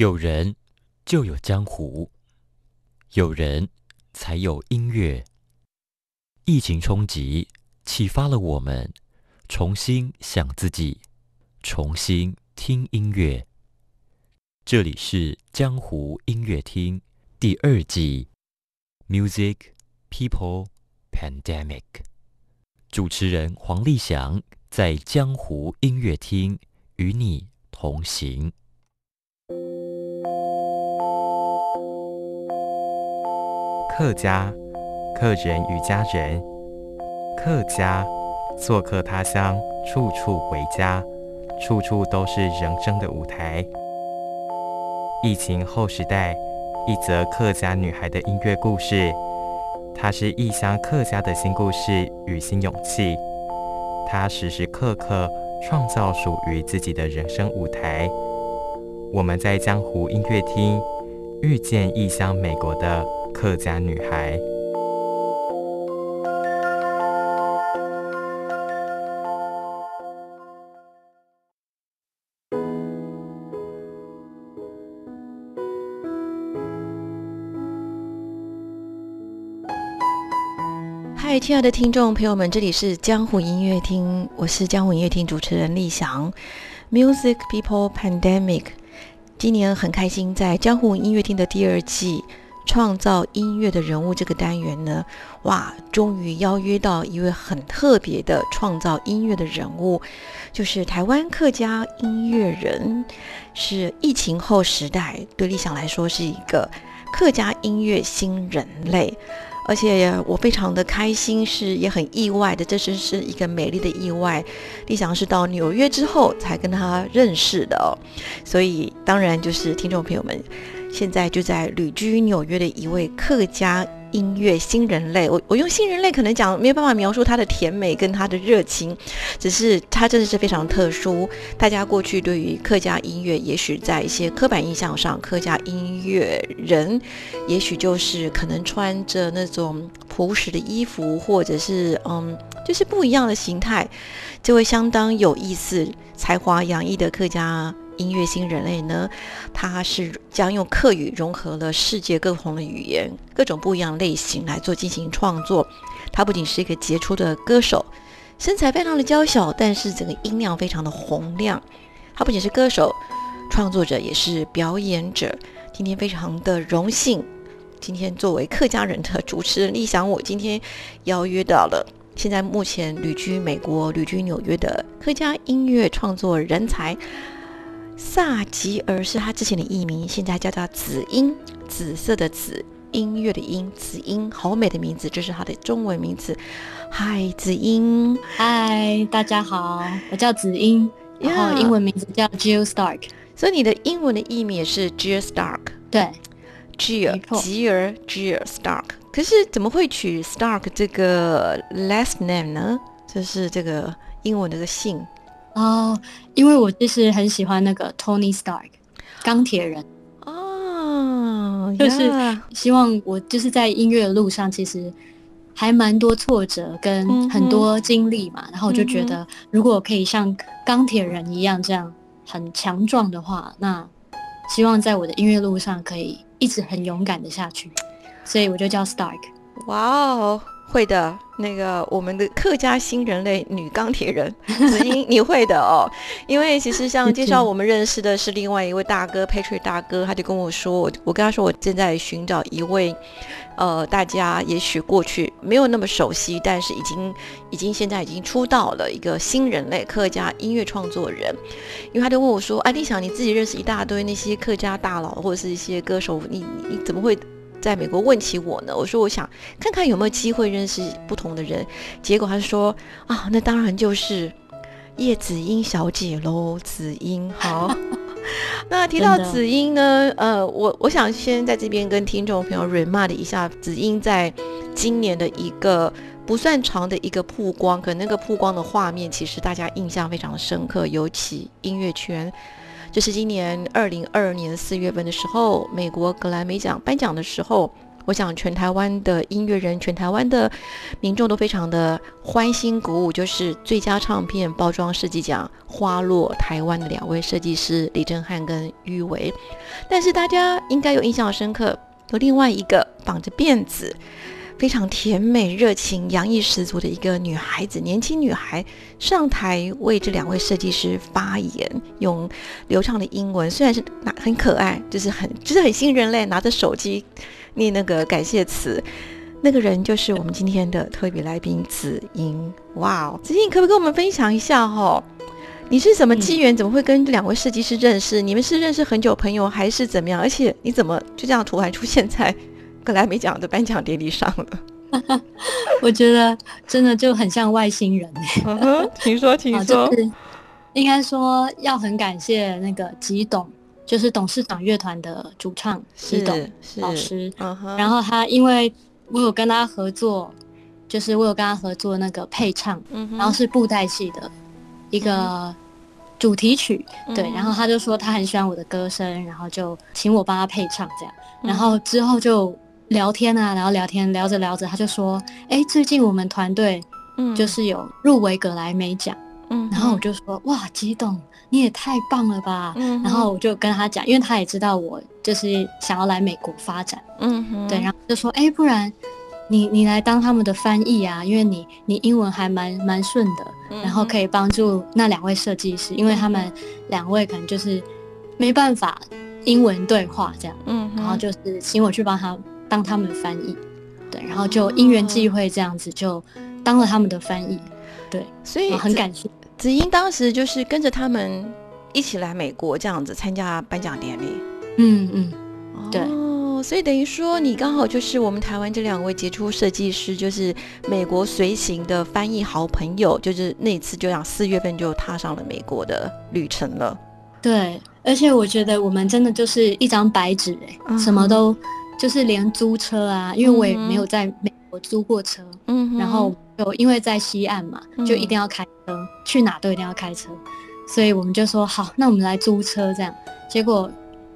有人就有江湖，有人才有音乐。疫情冲击启发了我们，重新想自己，重新听音乐。这里是江湖音乐厅第二季，Music People Pandemic。主持人黄立翔在江湖音乐厅与你同行。客家，客人与家人，客家，做客他乡，处处为家，处处都是人生的舞台。疫情后时代，一则客家女孩的音乐故事，她是异乡客家的新故事与新勇气。她时时刻刻创造属于自己的人生舞台。我们在江湖音乐厅遇见异乡美国的。客家女孩。嗨，亲爱的听众朋友们，这里是江湖音乐厅，我是江湖音乐厅主持人立翔。Music People Pandemic，今年很开心，在江湖音乐厅的第二季。创造音乐的人物这个单元呢，哇，终于邀约到一位很特别的创造音乐的人物，就是台湾客家音乐人，是疫情后时代对理想来说是一个客家音乐新人类。而且我非常的开心，是也很意外的，这是是一个美丽的意外。立翔是到纽约之后才跟他认识的哦，所以当然就是听众朋友们。现在就在旅居纽约的一位客家音乐新人类，我我用新人类可能讲没有办法描述他的甜美跟他的热情，只是他真的是非常特殊。大家过去对于客家音乐，也许在一些刻板印象上，客家音乐人也许就是可能穿着那种朴实的衣服，或者是嗯，就是不一样的形态。这位相当有意思、才华洋溢的客家。音乐新人类呢，他是将用客语融合了世界各红的语言、各种不一样类型来做进行创作。他不仅是一个杰出的歌手，身材非常的娇小，但是整个音量非常的洪亮。他不仅是歌手、创作者，也是表演者。今天非常的荣幸，今天作为客家人的主持人立想，我今天邀约到了现在目前旅居美国、旅居纽约的客家音乐创作人才。萨吉尔是他之前的艺名，现在叫做紫音，紫色的紫，音乐的音，紫音，好美的名字，这是他的中文名字。嗨，紫音，嗨，大家好，我叫紫音，然后英文名字叫 Jill Stark，所以你的英文的艺名也是 Jill Stark，对，Jill，吉尔，Jill Stark，可是怎么会取 Stark 这个 last name 呢？就是这个英文的个姓。哦，因为我就是很喜欢那个 Tony Stark，钢铁人。哦，就是希望我就是在音乐的路上，其实还蛮多挫折跟很多经历嘛，然后我就觉得如果可以像钢铁人一样这样很强壮的话，那希望在我的音乐路上可以一直很勇敢的下去，所以我就叫 Stark。哇哦！会的，那个我们的客家新人类女钢铁人子英，你会的哦。因为其实像介绍我们认识的是另外一位大哥 Patrick 大哥，他就跟我说，我我跟他说我正在寻找一位，呃，大家也许过去没有那么熟悉，但是已经已经现在已经出道了一个新人类客家音乐创作人。因为他就问我说，哎，你想你自己认识一大堆那些客家大佬或者是一些歌手，你你怎么会？在美国问起我呢，我说我想看看有没有机会认识不同的人，结果他说啊，那当然就是叶子英小姐喽，子英好。那提到子英呢，呃，我我想先在这边跟听众朋友 remind 一下，子英在今年的一个不算长的一个曝光，可那个曝光的画面其实大家印象非常深刻，尤其音乐圈。就是今年二零二二年四月份的时候，美国格莱美奖颁奖的时候，我想全台湾的音乐人，全台湾的民众都非常的欢欣鼓舞，就是最佳唱片包装设计奖花落台湾的两位设计师李正翰跟于维。但是大家应该有印象深刻，有另外一个绑着辫子。非常甜美、热情、洋溢十足的一个女孩子，年轻女孩上台为这两位设计师发言，用流畅的英文，虽然是拿很可爱，就是很就是很新人类，拿着手机念那个感谢词。那个人就是我们今天的特别来宾子英。哇哦，子英，可不可以跟我们分享一下哈？你是什么机缘？怎么会跟两位设计师认识？你们是认识很久朋友，还是怎么样？而且你怎么就这样突然出现在？格莱美奖的颁奖典礼上了，我觉得真的就很像外星人哎。听说，听说，应该说要很感谢那个吉董，就是董事长乐团的主唱吉董老师。然后他因为我有跟他合作，就是我有跟他合作那个配唱，然后是布袋戏的一个主题曲。对，然后他就说他很喜欢我的歌声，然后就请我帮他配唱这样。然后之后就。聊天啊，然后聊天聊着聊着，他就说：“哎，最近我们团队，嗯，就是有入围格莱美奖，嗯，然后我就说：哇，激动，你也太棒了吧！嗯，然后我就跟他讲，因为他也知道我就是想要来美国发展，嗯，对，然后就说：哎，不然你你来当他们的翻译啊，因为你你英文还蛮蛮顺的，然后可以帮助那两位设计师，因为他们两位可能就是没办法英文对话这样，嗯，然后就是请我去帮他。”当他们翻译，对，然后就因缘际会这样子就当了他们的翻译，对，所以很感谢。子英当时就是跟着他们一起来美国这样子参加颁奖典礼，嗯嗯，对，哦，所以等于说你刚好就是我们台湾这两位杰出设计师，就是美国随行的翻译好朋友，就是那次就让四月份就踏上了美国的旅程了，对，而且我觉得我们真的就是一张白纸，哎，什么都。就是连租车啊，因为我也没有在美国租过车，嗯，然后就因为在西岸嘛，就一定要开车，去哪都一定要开车，所以我们就说好，那我们来租车这样。结果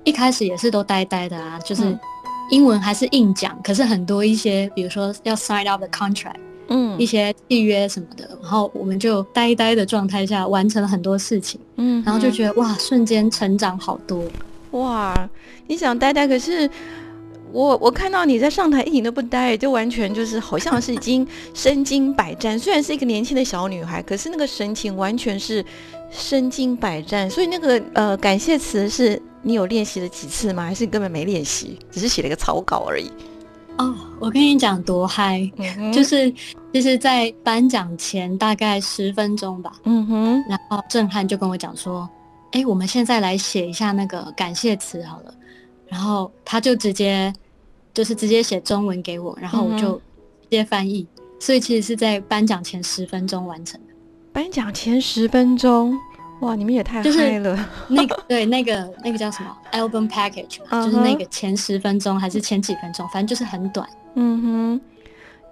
一开始也是都呆呆的啊，就是英文还是硬讲，可是很多一些，比如说要 sign up the contract，嗯，一些契约什么的，然后我们就呆呆的状态下完成了很多事情，嗯，然后就觉得哇，瞬间成长好多，哇，你想呆呆，可是。我我看到你在上台一点都不呆，就完全就是好像是已经身经百战。虽然是一个年轻的小女孩，可是那个神情完全是身经百战。所以那个呃感谢词是你有练习了几次吗？还是你根本没练习，只是写了一个草稿而已？哦，我跟你讲多嗨，就是就是在颁奖前大概十分钟吧，嗯哼，然后震撼就跟我讲说，哎，我们现在来写一下那个感谢词好了，然后他就直接。就是直接写中文给我，然后我就直接翻译，所以其实是在颁奖前十分钟完成的。颁奖前十分钟，哇，你们也太嗨了！那个对，那个那个叫什么 album package，就是那个前十分钟还是前几分钟，反正就是很短。嗯哼，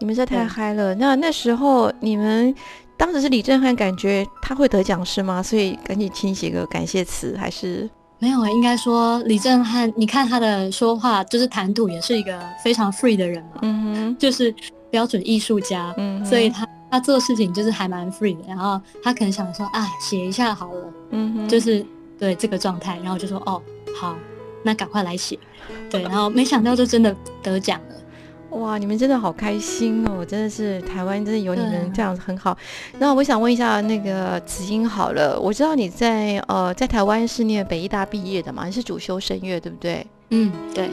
你们这太嗨了。那那时候你们当时是李正翰，感觉他会得奖是吗？所以赶紧亲写个感谢词，还是？没有啊，应该说李正翰，你看他的说话就是谈吐，也是一个非常 free 的人嘛，嗯哼，就是标准艺术家，嗯，所以他他做事情就是还蛮 free 的。然后他可能想说，啊，写一下好了，嗯哼，就是对这个状态，然后就说，哦，好，那赶快来写，对，然后没想到就真的得奖了。哇，你们真的好开心哦！真的是台湾真的有你们这样子很好。那我想问一下那个子英好了，我知道你在呃在台湾是念北医大毕业的嘛？你是主修声乐对不对？嗯，对。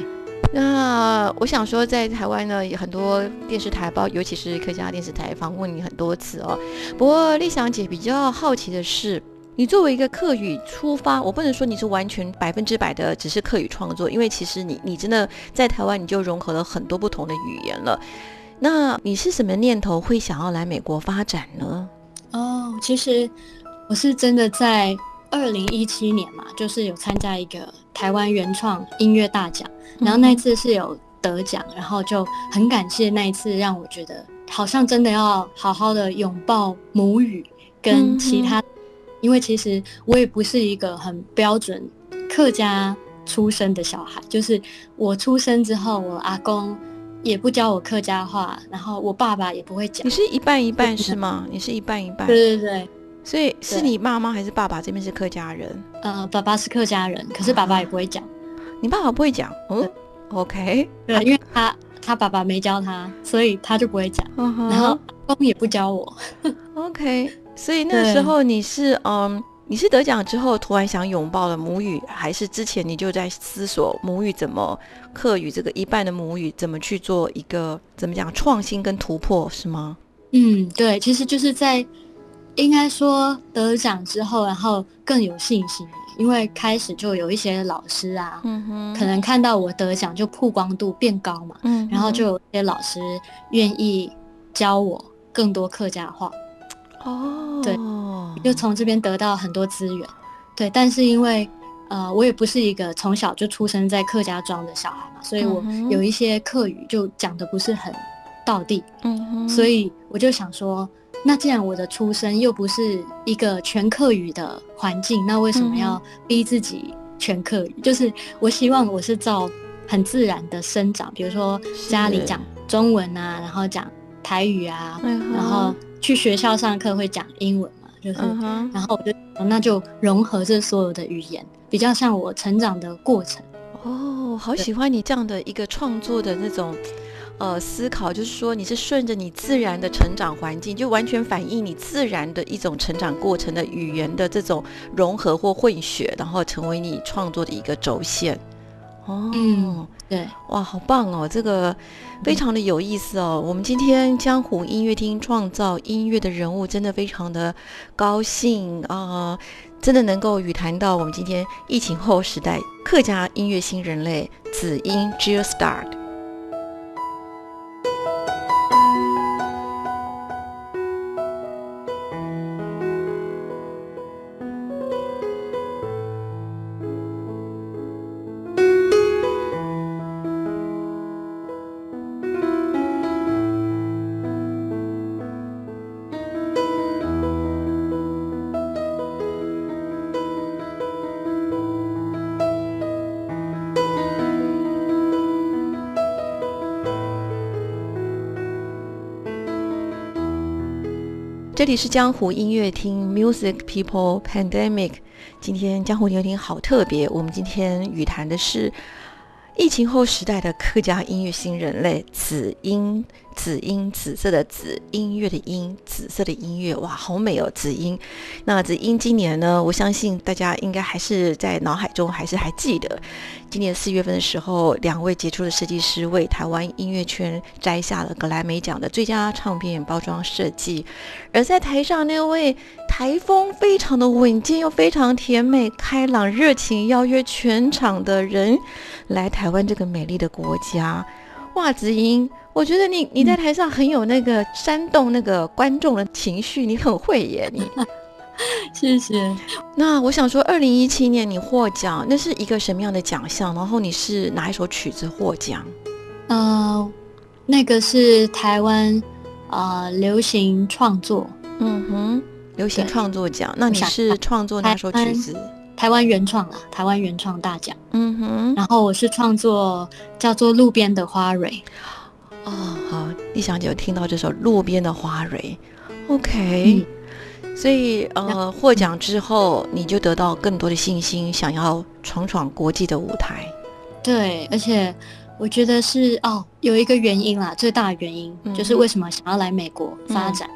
那我想说，在台湾呢，很多电视台包，尤其是客家电视台访问你很多次哦。不过丽祥姐比较好奇的是。你作为一个客语出发，我不能说你是完全百分之百的只是客语创作，因为其实你你真的在台湾你就融合了很多不同的语言了。那你是什么念头会想要来美国发展呢？哦，其实我是真的在二零一七年嘛，就是有参加一个台湾原创音乐大奖，然后那次是有得奖，然后就很感谢那一次让我觉得好像真的要好好的拥抱母语跟其他。因为其实我也不是一个很标准客家出生的小孩，就是我出生之后，我阿公也不教我客家话，然后我爸爸也不会讲你。是一半一半是吗？你是一半一半，对对对，所以是你妈妈还是爸爸这边是客家人？呃，爸爸是客家人，可是爸爸也不会讲。你爸爸不会讲，嗯，OK，对，因为他他爸爸没教他，所以他就不会讲。然后阿公也不教我。OK，所以那个时候你是嗯，你是得奖之后突然想拥抱了母语，还是之前你就在思索母语怎么课语这个一半的母语怎么去做一个怎么讲创新跟突破是吗？嗯，对，其实就是在应该说得奖之后，然后更有信心，因为开始就有一些老师啊，可能看到我得奖就曝光度变高嘛，嗯，然后就有一些老师愿意教我更多客家话，哦，对就从这边得到很多资源。对，但是因为呃，我也不是一个从小就出生在客家庄的小孩嘛，所以我有一些客语就讲的不是很到地。嗯，所以我就想说，那既然我的出生又不是一个全客语的环境，那为什么要逼自己全客语？就是我希望我是照很自然的生长，比如说家里讲中文啊，然后讲台语啊，嗯然后去学校上课会讲英文嘛，就是，然后我就那就融合这所有的语言，比较像我成长的过程。哦，好喜欢你这样的一个创作的那种。呃，思考就是说，你是顺着你自然的成长环境，就完全反映你自然的一种成长过程的语言的这种融合或混血，然后成为你创作的一个轴线。哦，嗯对，哇，好棒哦！这个非常的有意思哦。我们今天江湖音乐厅创造音乐的人物，真的非常的高兴啊、真的能够语谈到我们今天疫情后时代客家音乐新人类子音 Jill Start。里是江湖音乐厅 Music People Pandemic。今天江湖音乐厅好特别，我们今天语谈的是疫情后时代的客家音乐新人类紫音，紫音，紫色的紫，音乐的音，紫色的音乐，哇，好美哦，紫音。那紫音今年呢，我相信大家应该还是在脑海中还是还记得，今年四月份的时候，两位杰出的设计师为台湾音乐圈摘下了格莱美奖的最佳唱片包装设计，而在台上那位台风非常的稳健又非常甜美、开朗、热情，邀约全场的人来台湾这个美丽的国家。哇，子英，我觉得你你在台上很有那个煽动那个观众的情绪，你很会耶，你。谢谢。那我想说，二零一七年你获奖，那是一个什么样的奖项？然后你是哪一首曲子获奖？呃，那个是台湾呃流行创作，嗯哼，流行创作奖。那你是创作哪首曲子？台湾原创啦，台湾原创大奖。嗯哼，然后我是创作叫做《路边的花蕊》，哦，好，丽想姐有听到这首《路边的花蕊》，OK，、所以呃，获奖之后你就得到更多的信心，想要闯闯国际的舞台。对，而且我觉得是哦，有一个原因啦，最大的原因、嗯就是为什么想要来美国发展，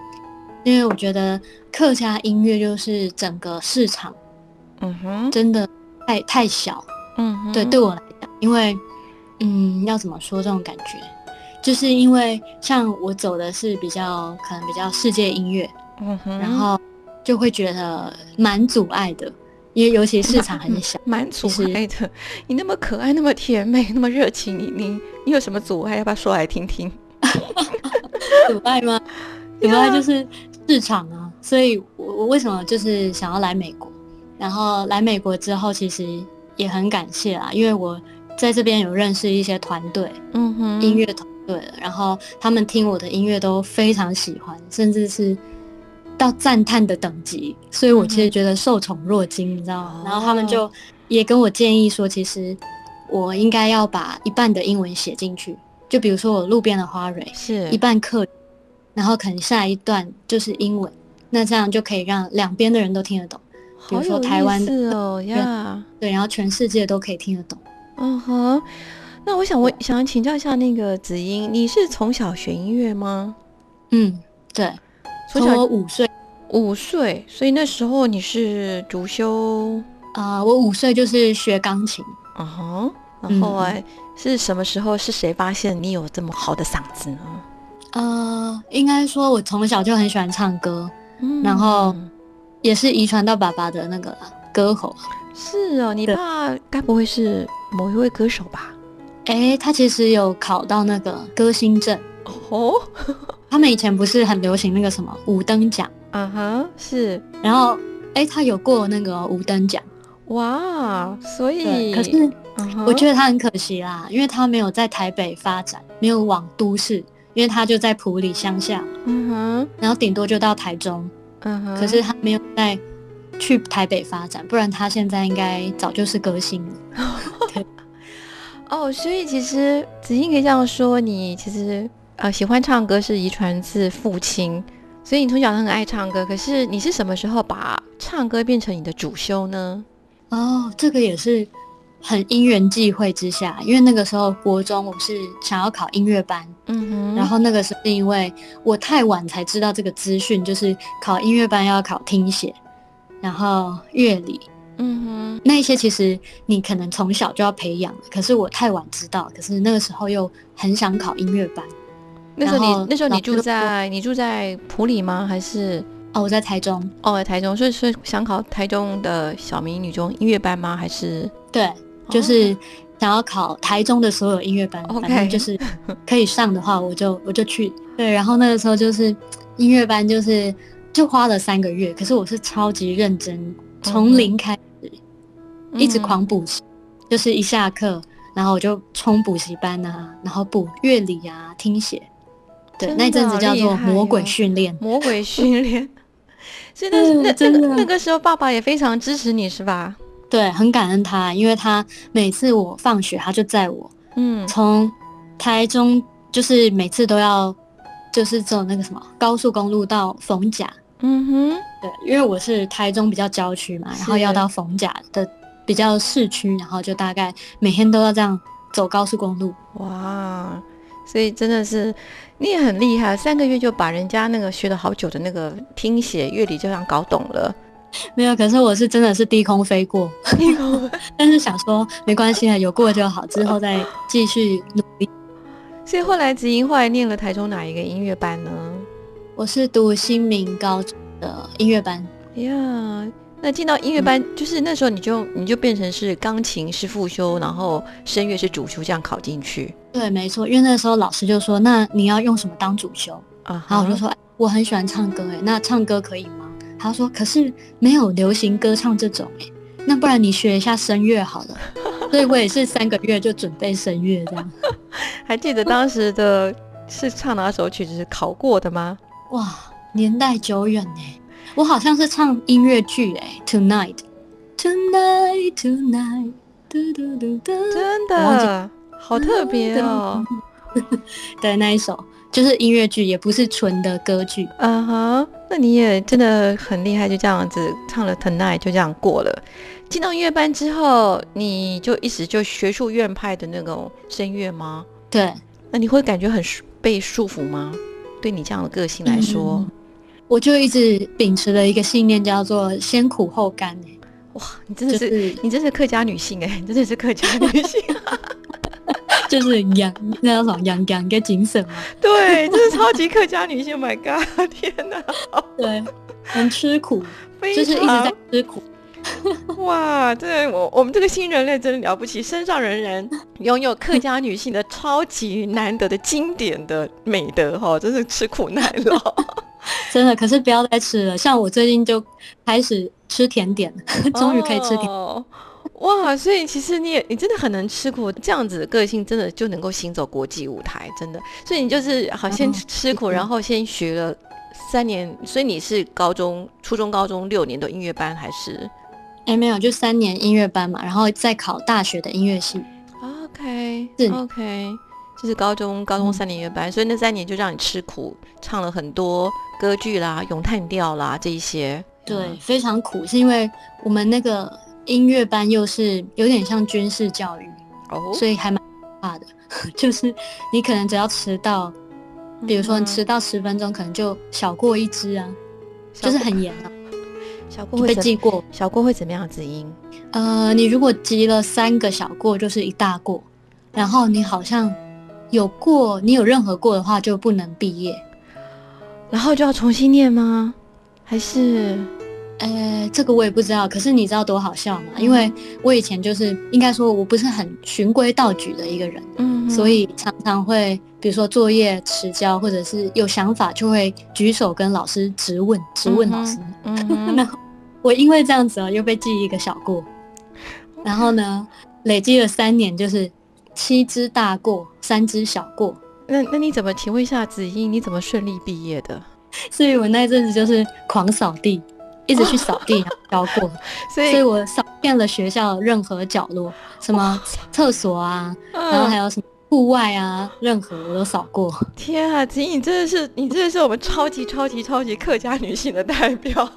因为我觉得客家音乐就是整个市场嗯哼，真的太太小，嗯哼，对，对我来讲，因为嗯，要怎么说这种感觉，就是因为像我走的是比较可能比较世界音乐，嗯哼，然后就会觉得蛮阻碍的，因为尤其市场很小。蛮阻碍的。你那么可爱，那么甜美，那么热情，你你你有什么阻碍？要不要说来听听？阻碍吗？阻碍就是市场啊，所以我我为什么就是想要来美国？然后来美国之后，其实也很感谢啊，因为我在这边有认识一些团队，嗯哼，音乐团队，然后他们听我的音乐都非常喜欢，甚至是到赞叹的等级，所以我其实觉得受宠若惊，你知道吗？然后他们就也跟我建议说，其实我应该要把一半的英文写进去，就比如说我路边的花蕊，是一半课，然后可能下一段就是英文，那这样就可以让两边的人都听得懂。比如说台湾的哦呀，对，然后全世界都可以听得懂。嗯哼，那我想我想请教一下那个子英，你是从小学音乐吗？嗯，对，从我五岁，五岁，所以那时候你是主修啊，我五岁就是学钢琴。嗯哼，然后哎，是什么时候？是谁发现你有这么好的嗓子呢？呃，应该说我从小就很喜欢唱歌，然后。也是遗传到爸爸的那个歌喉，是哦，你爸该不会是某一位歌手吧？哎，他其实有考到那个歌星证哦。他们以前不是很流行那个什么五等奖？嗯哼，是。然后，哎，他有过那个五等奖，哇！所以，可是我觉得他很可惜啦，因为他没有在台北发展，没有往都市，因为他就在埔里乡下，嗯哼，然后顶多就到台中。嗯哼，可是他没有在去台北发展，不然他现在应该早就是歌星了。哦，所以其实子欣可以这样说，你其实呃喜欢唱歌是遗传自父亲，所以你从小很爱唱歌。可是你是什么时候把唱歌变成你的主修呢？哦，这个也是。很因缘际会之下，因为那个时候国中我是想要考音乐班，嗯哼，然后那个是因为我太晚才知道这个资讯，就是考音乐班要考听写，然后乐理，嗯哼，那一些其实你可能从小就要培养，可是我太晚知道，可是那个时候又很想考音乐班。那时候你那时候你住在你住在普里吗？还是哦我在台中哦在台中，所以是想考台中的小明女中音乐班吗？还是对。就是想要考台中的所有音乐班，反正就是可以上的话，我就我就去。对，然后那个时候就是 音乐班，就是就花了三个月，可是我是超级认真，从零开始，一直狂补习，就是一下课，然后我就冲补习班啊，然后补乐理啊、听写。对，那阵子叫做魔鬼训练，魔鬼训练。所以那那 真的那个时候，爸爸也非常支持你，是吧？对，很感恩他，因为他每次我放学，他就载我，嗯，从台中就是每次都要，就是走那个什么高速公路到逢甲，嗯哼，对，因为我是台中比较郊区嘛，然后要到逢甲的比较市区，然后就大概每天都要这样走高速公路。哇，所以真的是你也很厉害，三个月就把人家那个学了好久的那个听写乐理就这样搞懂了。没有，可是我是真的是低空飞过，低空，但是想说没关系啊，有过就好，之后再继续努力。所以后来子英后来念了台中哪一个音乐班呢？我是读新民高中的音乐班呀。那进到音乐班，就是那时候你就你就变成是钢琴是副修，然后声乐是主修，这样考进去。对，没错，因为那时候老师就说，那你要用什么当主修啊？然后我就说，我很喜欢唱歌，哎，那唱歌可以吗？他说：“可是没有流行歌唱这种哎，那不然你学一下声乐好了。”所以我也是三个月就准备声乐这样。还记得当时的是唱哪首曲子是考过的吗？哇，年代久远哎，我好像是唱音乐剧哎，Tonight，Tonight，Tonight，真的好特别哦。对，那一首。就是音乐剧，也不是纯的歌剧。嗯哼，那你也真的很厉害，就这样子唱了《Tonight》，就这样过了。进到音乐班之后，你就一直就学术院派的那种声乐吗？对。那你会感觉很被束缚吗？对你这样的个性来说，我就一直秉持了一个信念，叫做先苦后甘。哇，你真的是，你真是客家女性哎，真的是客家女性。就是养那叫什么养养个精神嘛？对，这是超级客家女性。My God，天哪！对，很吃苦，就是一直在吃苦。哇，这我我们这个新人类真的了不起，身上人人拥有客家女性的 超级难得的经典的美德哈，真是吃苦耐劳。真的，可是不要再吃了。像我最近就开始吃甜点，终于可以吃甜。哇，所以其实你也你真的很能吃苦，这样子的个性真的就能够行走国际舞台，真的。所以你就是好先吃苦，然后先学了三年，所以你是高中、初中、高中六年的音乐班还是？哎，没有，就三年音乐班嘛，然后再考大学的音乐系。OK，OK，就是高中高中三年音乐班，所以那三年就让你吃苦，唱了很多歌剧啦、咏叹调啦这一些。对，非常苦，是因为我们那个音乐班又是有点像军事教育哦，所以还蛮怕的。就是你可能只要迟到，比如说你迟到十分钟，可能就小过一支啊，就是很严啊。小过会被记过，小过会怎么样？子音？呃，你如果积了三个小过，就是一大过。然后你好像有过，你有任何过的话就不能毕业，然后就要重新念吗？还是？呃，这个我也不知道。可是你知道多好笑吗？因为我以前就是应该说我不是很循规蹈矩的一个人，嗯，所以常常会比如说作业迟交，或者是有想法就会举手跟老师直问，直问老师。嗯，然后我因为这样子啊，又被记一个小过，然后呢，累积了三年，就是七只大过，三只小过。那那你怎么？请问一下子英，你怎么顺利毕业的？所以我那阵子就是狂扫地。一直去扫地，扫过，所以所以我扫遍了学校任何角落，什么厕所啊，然后还有什么户外啊，任何我都扫过。天啊，子颖，你真的是你真的是我们超级超级超级客家女性的代表。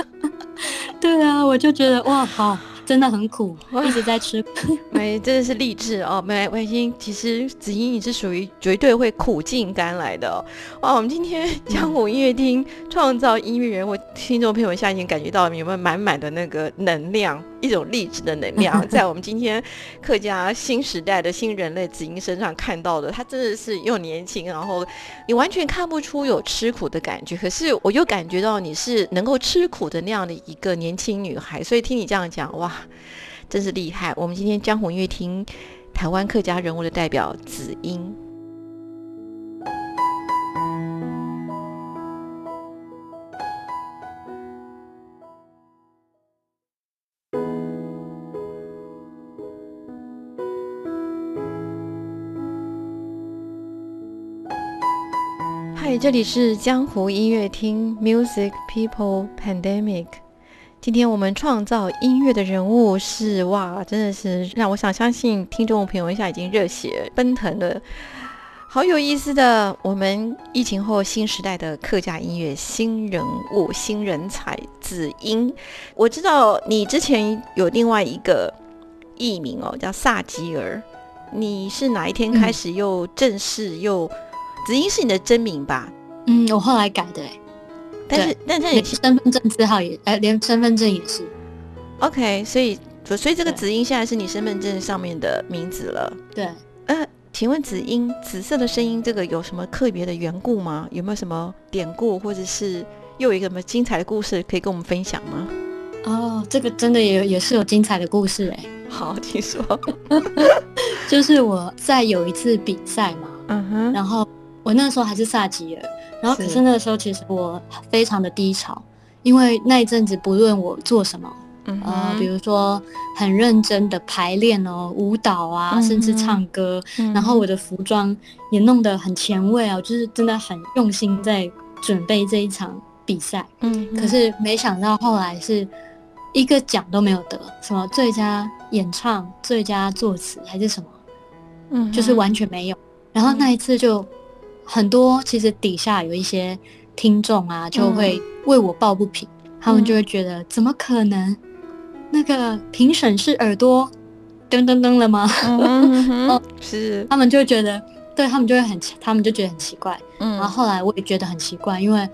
对啊，我就觉得哇，好。真的很苦，一直在吃。没，真的是励志哦。没，我已经，其实子英你是属于绝对会苦尽甘来的。哇，我们今天江湖音乐厅创造音乐人，我听众朋友现在已经感觉到有没有满满的那个能量，一种励志的能量，在我们今天客家新时代的新人类子英身上看到的。他真的是又年轻，然后你完全看不出有吃苦的感觉，可是我又感觉到你是能够吃苦的那样的一个年轻女孩。所以听你这样讲，哇！真是厉害！我们今天江湖音乐厅台湾客家人物的代表子英。这里是江湖音乐厅 Music People Pandemic。今天我们创造音乐的人物是哇，真的是让我想相信听众朋友一下已经热血奔腾了，好有意思的。我们疫情后新时代的客家音乐新人物、新人才子英，我知道你之前有另外一个艺名哦，叫萨吉尔。你是哪一天开始又正式又子英是你的真名吧？嗯，我后来改的。但是，但是你身份证字号也，哎，连身份证也是。OK，所以，所以这个子英现在是你身份证上面的名字了。对。呃，请问子英，紫色的声音，这个有什么特别的缘故吗？有没有什么典故，或者是又有一个什么精彩的故事可以跟我们分享吗？哦，这个真的也也是有精彩的故事哎。好，请说。就是我在有一次比赛嘛，嗯哼，然后我那时候还是萨吉尔。然后可是那个时候，其实我非常的低潮，因为那一阵子不论我做什么，呃，比如说很认真的排练哦，舞蹈啊，甚至唱歌，然后我的服装也弄得很前卫啊，就是真的很用心在准备这一场比赛。嗯，可是没想到后来是一个奖都没有得，什么最佳演唱、最佳作词还是什么，嗯，就是完全没有。然后那一次就。很多其实底下有一些听众啊，就会为我抱不平，他们就会觉得怎么可能？那个评审是耳朵噔噔噔了吗？哦，是，他们就觉得，对他们就会很，他们就觉得很奇怪。嗯，然后后来我也觉得很奇怪，因为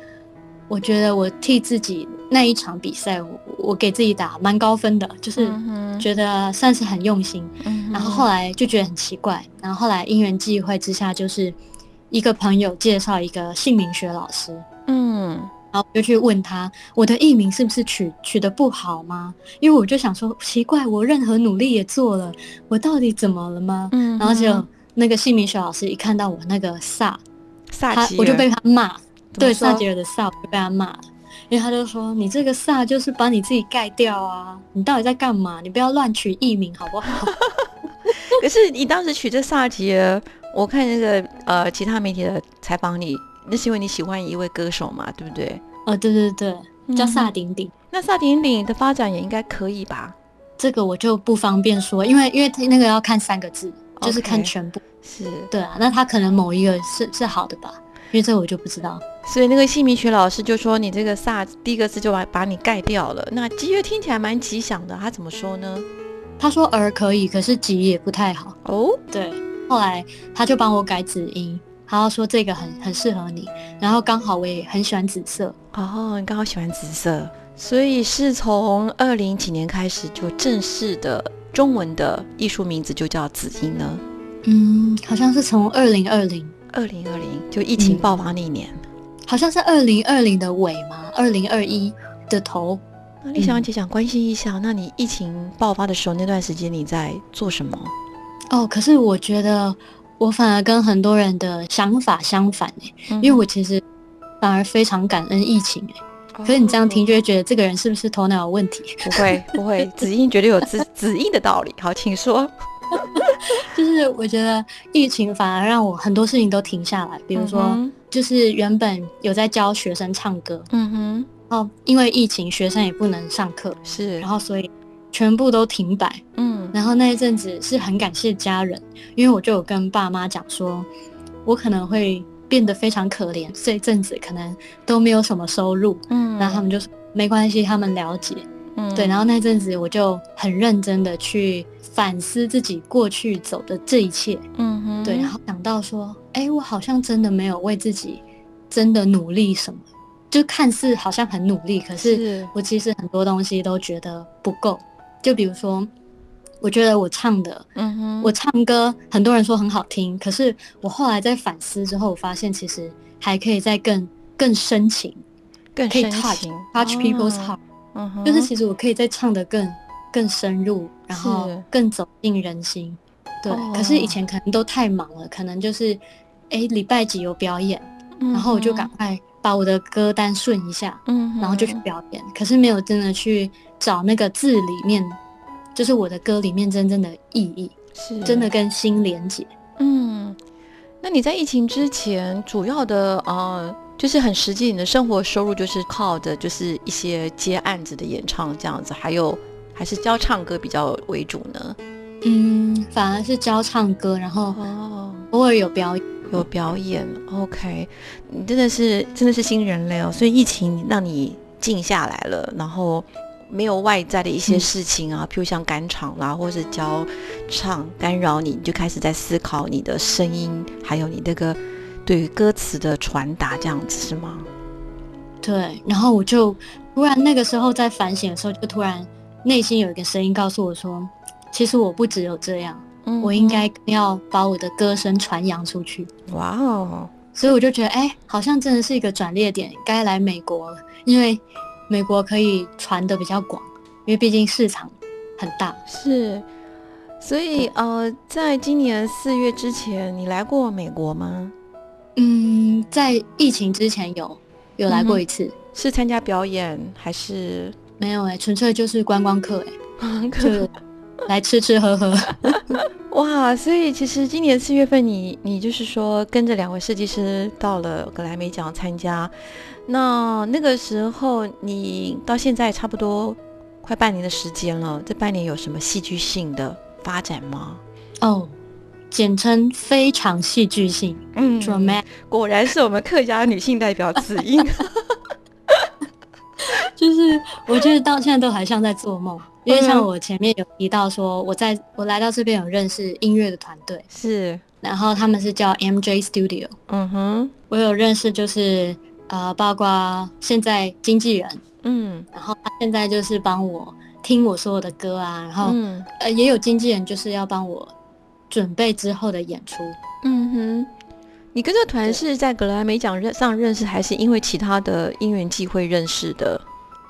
我觉得我替自己那一场比赛，我我给自己打蛮高分的，就是觉得算是很用心。然后后来就觉得很奇怪，然后后来因缘际会之下，就是。一个朋友介绍一个姓名学老师，嗯，然后我就去问他，我的艺名是不是取取得不好吗？因为我就想说，奇怪，我任何努力也做了，我到底怎么了吗？嗯，然后就那个姓名学老师一看到我那个萨萨，我就被他骂，对萨吉尔的萨，我就被他骂了，因为他就说你这个萨就是把你自己盖掉啊，你到底在干嘛？你不要乱取艺名好不好？可是你当时取这萨吉尔。我看那个呃，其他媒体的采访你，那是因为你喜欢一位歌手嘛，对不对？哦，对对对，叫萨顶顶。那萨顶顶的发展也应该可以吧？这个我就不方便说，因为因为那个要看三个字就是看全部。是对啊，那他可能某一个是是好的吧，因为这我就不知道。所以那个姓名学老师就说你这个萨第一个字就把把你盖掉了。那吉月听起来蛮吉祥的，他怎么说呢？他说儿可以，可是吉也不太好哦。对，后来他就帮我改紫音，他说这个很很适合你，然后刚好我也很喜欢紫色。哦，你刚好喜欢紫色，所以是从二零几年开始就正式的中文的艺术名字就叫紫音呢？嗯，好像是从二零二零，二零二零就疫情爆发那一年，好像是二零二零的尾嘛，二零二一的头。那丽香姐想关心一下，那你疫情爆发的时候那段时间你在做什么？哦，可是我觉得我反而跟很多人的想法相反哎，因为我其实反而非常感恩疫情哎。可是你这样听就会觉得这个人是不是头脑有问题？不会不会，子音绝对有子子音的道理。好，请说。就是我觉得疫情反而让我很多事情都停下来，比如说就是原本有在教学生唱歌，嗯哼，哦，因为疫情学生也不能上课，是，然后所以全部都停摆，嗯，然后那一阵子是很感谢家人，因为我就有跟爸妈讲说，我可能会变得非常可怜，这一阵子可能都没有什么收入，嗯，然后他们就说没关系，他们了解，嗯，对，然后那阵子我就很认真的去。反思自己过去走的这一切，嗯哼，对，然后想到说，哎，我好像真的没有为自己真的努力什么，就看似好像很努力，可是。我其实很多东西都觉得不够。就比如说，我觉得我唱的，嗯哼，我唱歌很多人说很好听，可是我后来在反思之后，我发现其实还可以再更更深情，更可以 touch touch people's heart，嗯哼，就是其实我可以再唱的更。更深入，然后更走进人心，对。可是以前可能都太忙了，可能就是，哎，礼拜几有表演，然后我就赶快把我的歌单顺一下，嗯，然后就去表演。可是没有真的去找那个字里面，就是我的歌里面真正的意义，是真的跟心连接。嗯，那你在疫情之前，主要的呃，就是很实际，你的生活收入就是靠的，就是一些接案子的演唱这样子，还有。还是教唱歌比较为主呢？嗯，反而是教唱歌，然后偶尔有表演，有表演。OK，你真的是真的是新人类哦。所以疫情让你静下来了，然后没有外在的一些事情啊，譬如像赶场啦，或是教唱干扰你，你就开始在思考你的声音，还有你那个对于歌词的传达，这样子是吗？对。然后我就突然那个时候在反省的时候，就突然。内心有一个声音告诉我说：“其实我不只有这样，我应该要把我的歌声传扬出去。”哇哦！所以我就觉得，哎，好像真的是一个转捩点，该来美国了，因为美国可以传的比较广，因为毕竟市场很大。是，所以呃，在今年四月之前，你来过美国吗？嗯，在疫情之前有有来过一次，是参加表演还是？没有哎，纯粹就是观光客哎，就 来吃吃喝喝。哇，所以其实今年四月份，你你就是说跟着两位设计师到了格莱美奖参加，那那个时候你到现在差不多快半年的时间了，这半年有什么戏剧性的发展吗？哦，简称非常戏剧性，嗯，dramatic，果然是我们客家女性代表子英。就是我觉得到现在都还像在做梦，因为像我前面有提到说，我在我来到这边有认识音乐的团队，是，然后他们是叫 MJ Studio，嗯哼，我有认识就是呃，包括现在经纪人，嗯，然后他现在就是帮我听我所有的歌啊，然后呃也有经纪人就是要帮我准备之后的演出，嗯哼，你跟这团是在格莱美奖认上认识，还是因为其他的因缘际会认识的？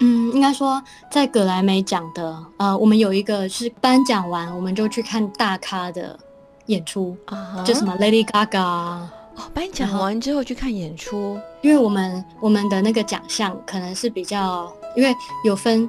嗯，应该说在格莱美奖的，呃，我们有一个是颁奖完，我们就去看大咖的演出，就什么 Lady Gaga 哦，颁奖完之后去看演出，因为我们我们的那个奖项可能是比较，因为有分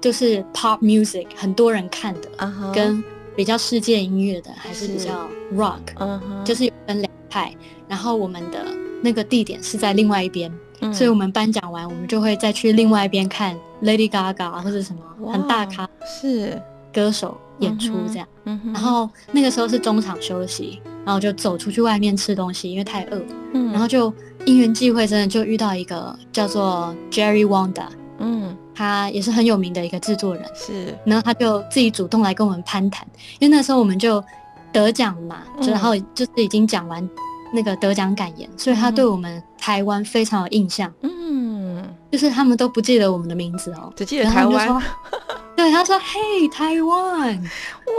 就是 Pop Music 很多人看的，跟比较世界音乐的，还是比较 Rock，就是有分两派，然后我们的那个地点是在另外一边。所以，我们颁奖完，我们就会再去另外一边看 Lady Gaga 或者什么很大咖是歌手演出这样。然后那个时候是中场休息，然后就走出去外面吃东西，因为太饿。嗯，然后就因缘际会，真的就遇到一个叫做 Jerry Wanda，嗯。他也是很有名的一个制作人。是。然后他就自己主动来跟我们攀谈，因为那时候我们就得奖嘛，然后就是已经讲完那个得奖感言，所以他对我们台湾非常有印象，嗯，就是他们都不记得我们的名字哦，只记得台湾。对，他说嘿台湾，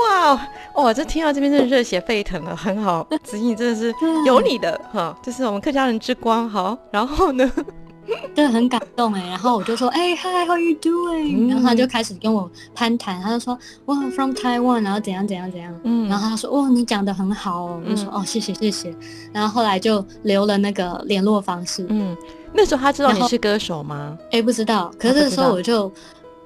哇哇，这听到这边真的热血沸腾了，很好，子怡真的是 有你的哈，这是我们客家人之光。好，然后呢，对，很感动哎，然后我就说哎 hi how you doing，、嗯。然后他就开始跟我攀谈，他就说哇 from Taiwan，然后怎样怎样怎样，嗯。然后他说哇你讲的很好哦，我就说嗯。哦谢谢谢谢，然后后来就留了那个联络方式，嗯，那时候他知道你是歌手吗？哎，不知道。可是那时候我就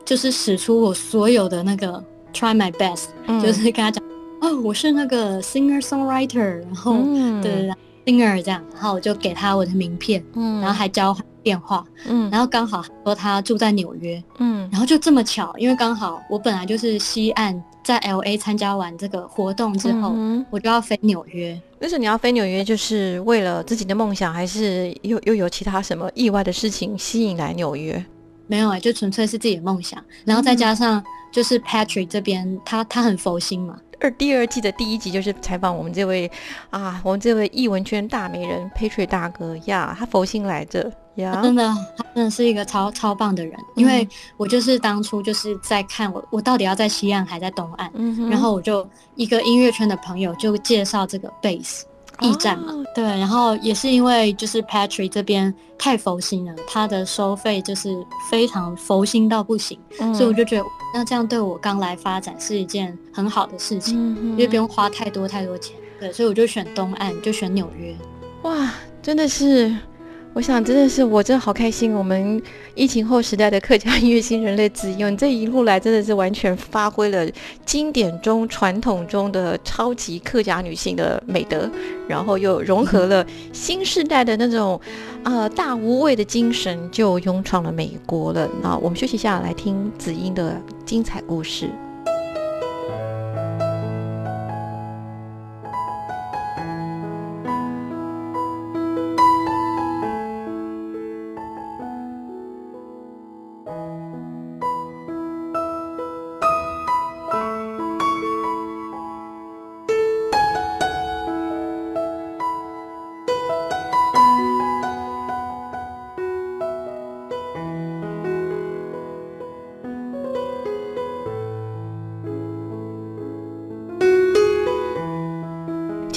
就是使出我所有的那个 try my best，、嗯。就是跟他讲，哦，我是那个 singer songwriter，然后、嗯。对对对 singer 这样，然后我就给他我的名片，嗯。然后还交换电话，嗯。然后刚好说他住在纽约，嗯。然后就这么巧，因为刚好我本来就是西岸在 L A 参加完这个活动之后，嗯我就要飞纽约。那时候你要飞纽约，就是为了自己的梦想，还是又又有其他什么意外的事情吸引来纽约？没有哎、就纯粹是自己的梦想，然后再加上就是 Patrick 这边，他他很佛心嘛，二第二季的第一集就是采访我们这位啊，我们这位艺文圈大美人 Patrick 大哥呀，他佛心来着呀他，真的，他真的是一个超超棒的人。因为我就是当初就是在看我我到底要在西岸还在东岸，嗯然后我就一个音乐圈的朋友就介绍这个 bass 驿站嘛，哦对，然后也是因为就是 Patrick 这边太佛心了，他的收费就是非常佛心到不行，嗯所以我就觉得那这样对我刚来发展是一件很好的事情，嗯因为不用花太多太多钱。对，所以我就选东岸，就选纽约。哇，真的是，我想真的是我真的好开心。我们疫情后时代的客家音乐新人类自由，你这一路来真的是完全发挥了经典中、传统中的超级客家女性的美德，然后又融合了新时代的那种呃大无畏的精神，就勇闯了美国了。那我们休息一下，来听子英的精彩故事。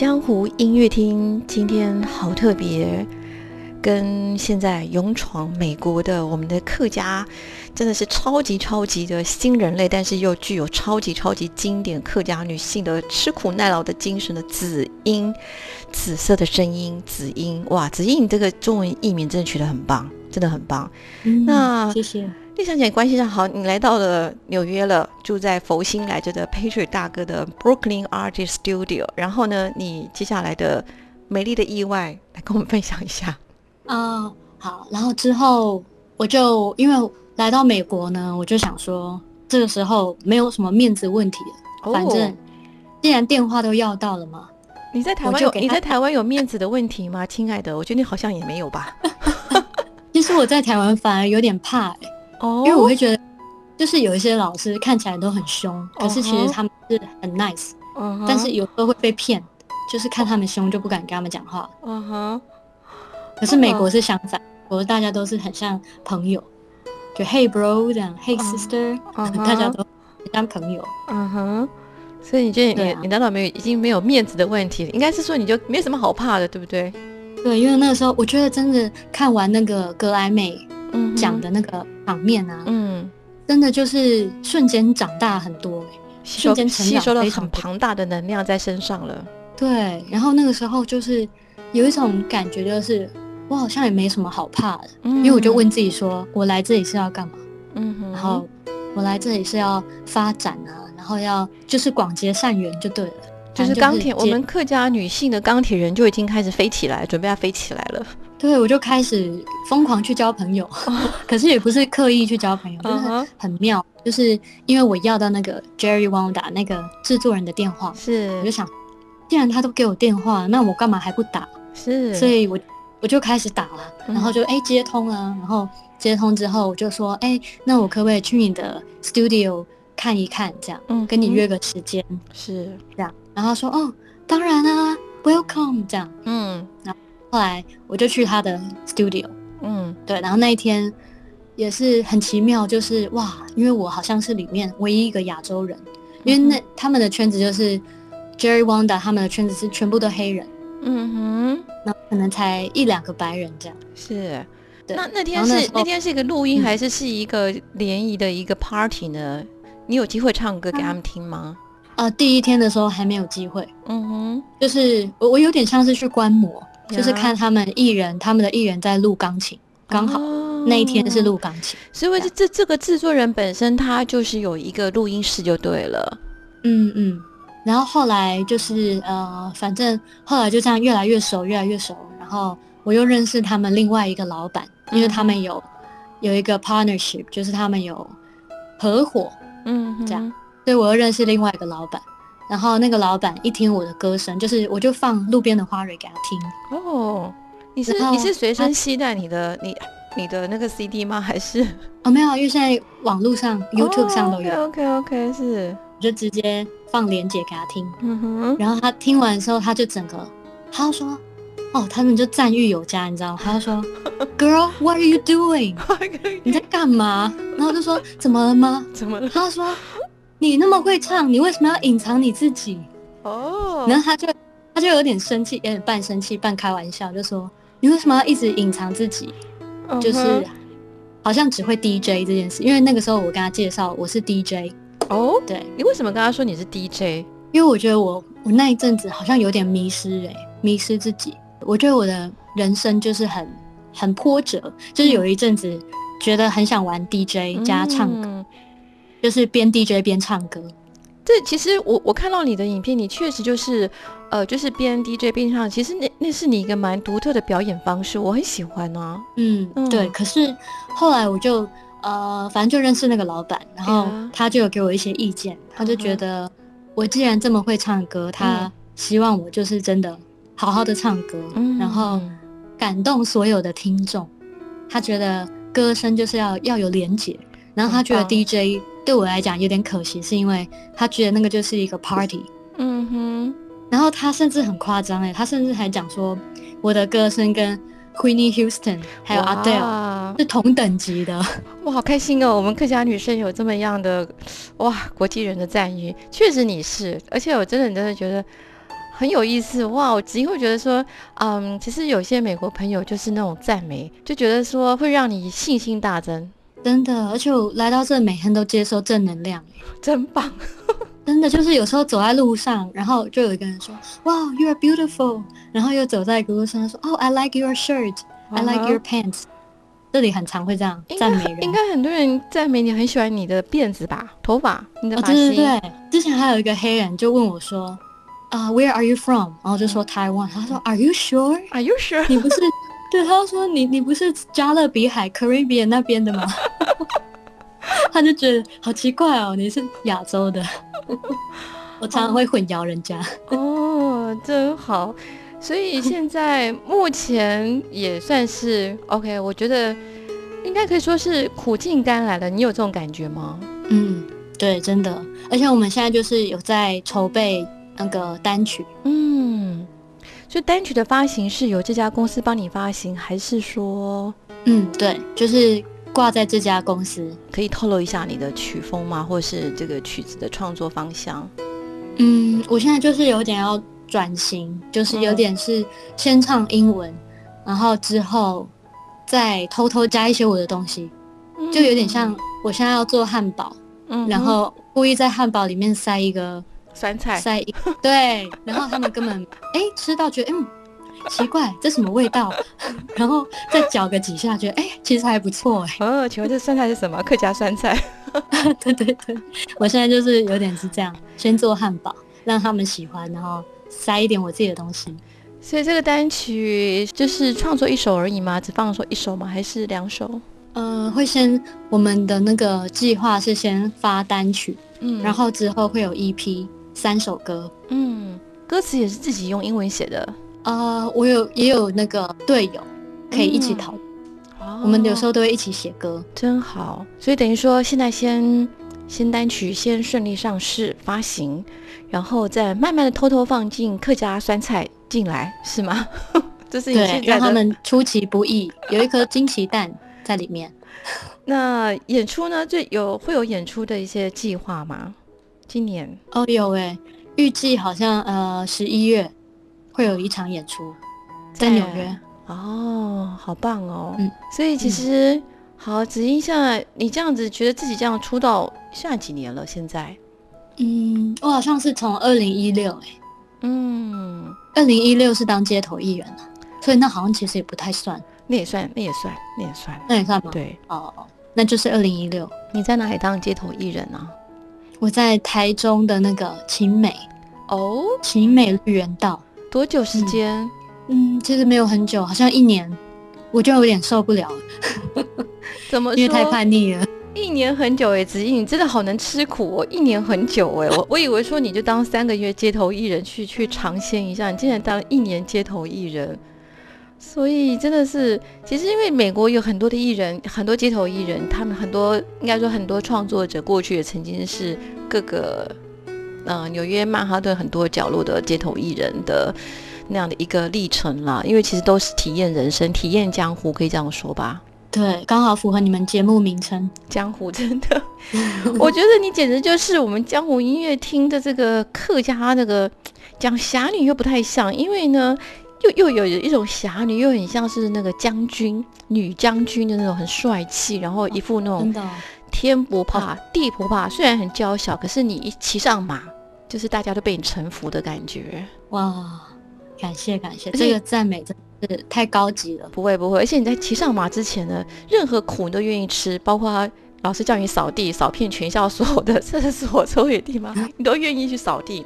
江湖音乐厅今天好特别，跟现在勇闯美国的我们的客家，真的是超级超级的新人类，但是又具有超级超级经典客家女性的吃苦耐劳的精神的紫英，紫色的声音，紫英，哇，紫英，你这个中文译名真的取得很棒，真的很棒。嗯那谢谢。丽香姐关系上好，你来到了纽约了，住在佛心来着的 Patrick 大哥的 Brooklyn Artist Studio。然后呢，你接下来的美丽的意外来跟我们分享一下。啊、好，然后之后我就因为来到美国呢，我就想说，这个时候没有什么面子问题了，反正既然电话都要到了嘛，你在台湾你在台湾有面子的问题吗，亲爱的？我觉得你好像也没有吧。其实我在台湾反而有点怕、欸，哦因为我会觉得，就是有一些老师看起来都很凶，可是其实他们是很 nice，、但是有时候会被骗，就是看他们凶就不敢跟他们讲话。嗯哼，可是美国是相反，美国大家都是很像朋友，就 Hey bro 这样，Hey 嗯 sister，、大家都很像朋友。嗯哼。所以你觉得你你难道没有已经没有面子的问题？应该是说你就没什么好怕的，对不对？对，因为那个时候我觉得真的看完那个格莱美嗯讲的那个场面啊，嗯。真的就是瞬间长大很多、欸。吸收瞬间吸收了很庞大的能量在身上了。对，然后那个时候就是有一种感觉，就是我好像也没什么好怕的，因为我就问自己说，我来这里是要干嘛？嗯哼，然后我来这里是要发展啊，然后要就是广结善缘就对了。就是钢铁，我们客家女性的钢铁人就已经开始飞起来，准备要飞起来了。对，我就开始疯狂去交朋友，可是也不是刻意去交朋友，就是很妙，就是因为我要到那个 Jerry Wanda 那个制作人的电话，是我就想，既然他都给我电话，那我干嘛还不打？是，所以我我就开始打了，嗯然后就哎、接通了，然后接通之后我就说，哎、那我可不可以去你的 studio 看一看，这样，嗯跟你约个时间，是，这样，然后他说，哦，当然啊，welcome，这样，嗯。后来我就去他的 studio。嗯。对，然后那一天也是很奇妙，就是哇，因为我好像是里面唯一一个亚洲人，因为那、他们的圈子就是 Jerry Wanda 他们的圈子是全部都黑人，嗯哼，那可能才一两个白人这样。是。对，那那天是那那天是一个录音，嗯。还是是一个联谊的一个 party 呢？你有机会唱歌给他们听吗？呃，第一天的时候还没有机会，嗯哼，就是我我有点像是去观摩，就是看他们艺人他们的艺人在录钢琴，刚好、哦那一天是录钢琴。所以这这这个制作人本身他就是有一个录音室就对了。嗯嗯，然后后来就是呃，反正后来就这样越来越熟，越来越熟。然后我又认识他们另外一个老板，因为他们有、有一个 partnership，就是他们有合伙，嗯，这样所以我又认识另外一个老板。然后那个老板一听我的歌声，就是我就放路边的花蕊给他听。哦，你是你是随身他携带你的你你的那个 CD 吗？还是哦，没有，因为现在网络上、YouTube 上都有，OK OK OK 是，我就直接放链接给他听。嗯哼，然后他听完之后，他就整个，他就说，哦，他们就赞誉有加，你知道吗？他就说，Girl，what are you doing？你在干嘛？然后我就说，怎么了吗？怎么了？他就说，你那么会唱，你为什么要隐藏你自己？哦，然后他就他就有点生气，有点半生气半开玩笑，就说，你为什么要一直隐藏自己？就是好像只会 DJ 这件事，因为那个时候我跟他介绍我是 DJ，哦，对，你为什么跟他说你是 DJ？因为我觉得我我那一阵子好像有点迷失哎、迷失自己。我觉得我的人生就是很很波折，就是有一阵子觉得很想玩 DJ 加唱歌，嗯就是边 DJ 边唱歌。这其实我我看到你的影片，你确实就是，呃，就是边 DJ 边唱，其实那那是你一个蛮独特的表演方式，我很喜欢啊。嗯，嗯对。可是后来我就呃，反正就认识那个老板，然后他就有给我一些意见，他就觉得我既然这么会唱歌，他希望我就是真的好好的唱歌，嗯然后感动所有的听众。他觉得歌声就是要要有连结，然后他觉得 DJ 对我来讲有点可惜，是因为他觉得那个就是一个 party。嗯哼，然后他甚至很夸张哎，他甚至还讲说我的歌声跟 Whitney Houston 还有 Adele 是同等级的。哇，好开心哦！我们客家女生有这么样的哇国际人的赞誉，确实你是，而且我真的真的觉得很有意思哇！我只会觉得说，嗯，其实有些美国朋友就是那种赞美，就觉得说会让你信心大增，真的，而且我来到这每天都接收正能量，真棒！真的就是有时候走在路上，然后就有一个人说，Wow, you are beautiful，然后又走在一个路上说，Oh, I like your shirt, I like your pants。这里很常会这样赞美人，应该很多人赞美你，很喜欢你的辫子吧，头发，你的哦，发型。对对对，之前还有一个黑人就问我说，啊、w h e r e are you from？然后就说台湾，他说，Are you sure？Are you sure？你不是？对，他就说你你不是加勒比海 Caribbean 那边的吗？他就觉得好奇怪哦，你是亚洲的，我常常会混淆人家。哦，真好。所以现在目前也算是 OK，我觉得应该可以说是苦尽甘来了。你有这种感觉吗？嗯，对，真的，而且我们现在就是有在筹备那个单曲，嗯，所以单曲的发行是由这家公司帮你发行，还是说嗯，对，就是挂在这家公司。可以透露一下你的曲风吗？或是这个曲子的创作方向？嗯，我现在就是有点要转型，就是有点是先唱英文，然后之后再偷偷加一些我的东西，就有点像我现在要做汉堡，嗯，然后故意在汉堡里面塞一个酸菜。塞一对，然后他们根本哎吃到觉得嗯奇怪，这什么味道？然后再搅个几下，觉得哎其实还不错哎。哦，请问这酸菜是什么？客家酸菜。对对对，我现在就是有点是这样，先做汉堡，让他们喜欢，然后塞一点我自己的东西。所以这个单曲就是创作一首而已吗？只放说一首吗？还是两首？呃，会先我们的那个计划是先发单曲，嗯，然后之后会有 EP 三首歌，嗯，歌词也是自己用英文写的。呃，我有也有那个队友可以一起讨论，我们有时候都会一起写歌，真好。所以等于说现在先先单曲先顺利上市发行，然后再慢慢的偷偷放进客家酸菜进来，是吗？这是对，让他们出其不意，有一颗惊奇蛋在里面。那演出呢？就有会有演出的一些计划吗？今年哦有哎，预计好像呃十一月。会有一场演出，在纽约哦，好棒哦！嗯，所以其实好，子英，现在你这样子觉得自己这样出道，现在几年了？现在，嗯，我好像是从二零一六，哎，嗯，二零一六是当街头艺人了，所以那好像其实也不太算，那也算，那也算，那也算，那也算吗？对，哦，那就是二零一六。你在哪里当街头艺人呢？我在台中的那个晴美，哦，晴美绿园道。多久时间？嗯，其实没有很久，好像一年，我就有点受不了。怎么？因为太叛逆了。一年很久哎，子怡，你真的好能吃苦哦。一年很久哎，我 我以为说你就当三个月街头艺人去去尝鲜一下，你竟然当一年街头艺人，所以真的是，其实因为美国有很多的艺人，很多街头艺人，他们很多应该说很多创作者过去也曾经是各个。嗯，纽约曼哈顿很多角落的街头艺人的那样的一个历程啦，因为其实都是体验人生、体验江湖，可以这样说吧？对，刚好符合你们节目名称“江湖”。真的，我觉得你简直就是我们江湖音乐厅的这个客家那个讲侠女又不太像，因为呢，又又有一种侠女，又很像是那个将军、女将军的那种很帅气，然后一副那种天不怕地不怕，虽然很娇小，可是你一骑上马。就是大家都被你臣服的感觉哇！感谢感谢，这个赞美真是太高级了。不会不会，而且你在骑上马之前呢，任何苦你都愿意吃，包括老师叫你扫地，扫遍全校所有的 厕所抽野地方？你都愿意去扫地，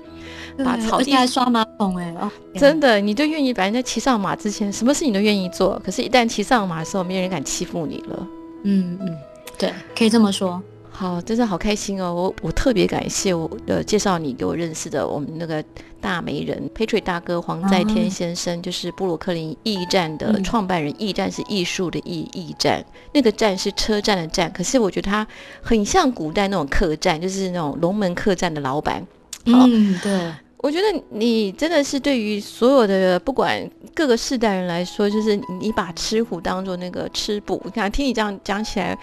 把草地还刷马桶哎哦，真的，你就愿意。反正在骑上马之前，什么事你都愿意做。可是，一旦骑上马的时候，没有人敢欺负你了。嗯嗯，对，可以这么说。好，真的好开心哦！我我特别感谢我呃介绍你给我认识的我们那个大媒人 Patrick 大哥黄在天先生，就是布鲁克林驿站的创办人。驿站是艺术的驿，驿站那个站是车站的站，可是我觉得他很像古代那种客栈，就是那种龙门客栈的老板。嗯，对，我觉得你真的是对于所有的不管各个世代人来说，就是你把吃苦当做那个吃补。你看，听你这样讲起来。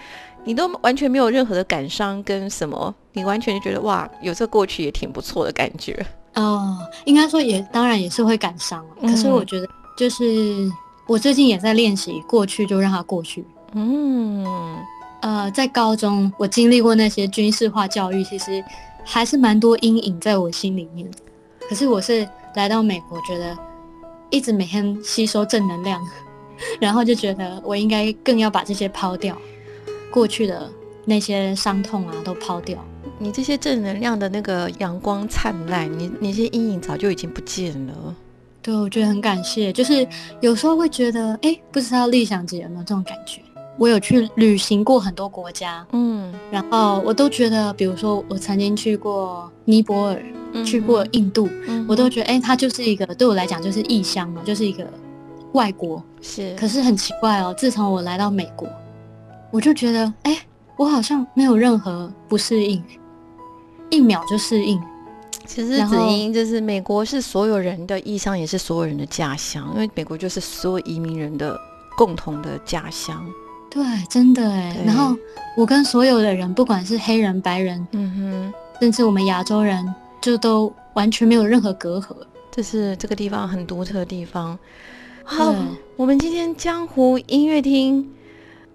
你都完全没有任何的感伤跟什么，你完全就觉得哇，有这过去也挺不错的感觉。哦，应该说也当然也是会感伤，可是我觉得就是我最近也在练习过去就让它过去。嗯，呃，在高中我经历过那些军事化教育，其实还是蛮多阴影在我心里面。可是我是来到美国，觉得一直每天吸收正能量，然后就觉得我应该更要把这些抛掉。过去的那些伤痛啊，都抛掉。你这些正能量的那个阳光灿烂，你那些阴影早就已经不见了。对，我觉得很感谢。就是有时候会觉得，哎，不知道立想姐有没有这种感觉？我有去旅行过很多国家，嗯，然后我都觉得，比如说我曾经去过尼泊尔，去过印度，我都觉得，哎，它就是一个对我来讲就是异乡嘛，就是一个外国。是。可是很奇怪哦，自从我来到美国。我就觉得，哎，我好像没有任何不适应，一秒就适应。其实子英就是美国是所有人的异乡，也是所有人的家乡，因为美国就是所有移民人的共同的家乡。对，真的哎。然后我跟所有的人，不管是黑人、白人，嗯哼，甚至我们亚洲人，就都完全没有任何隔阂。这是这个地方很独特的地方。好，我们今天江湖音乐厅。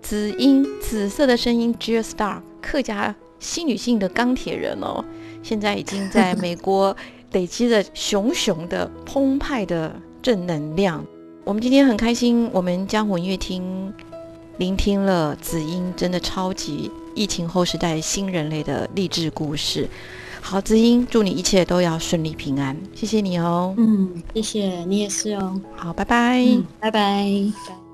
紫音，紫色的声音，Jill Star，客家新女性的钢铁人哦，现在已经在美国累积了熊熊的澎湃的正能量。我们今天很开心，我们江湖音乐厅聆听了紫英真的超级疫情后时代新人类的励志故事。好，子英，祝你一切都要顺利平安，谢谢你哦。嗯，谢谢你也是哦。好，拜拜，拜拜。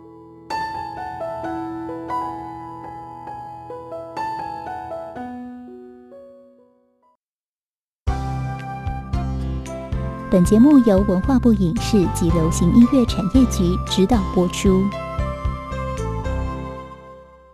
本节目由文化部影视及流行音乐产业局指导播出。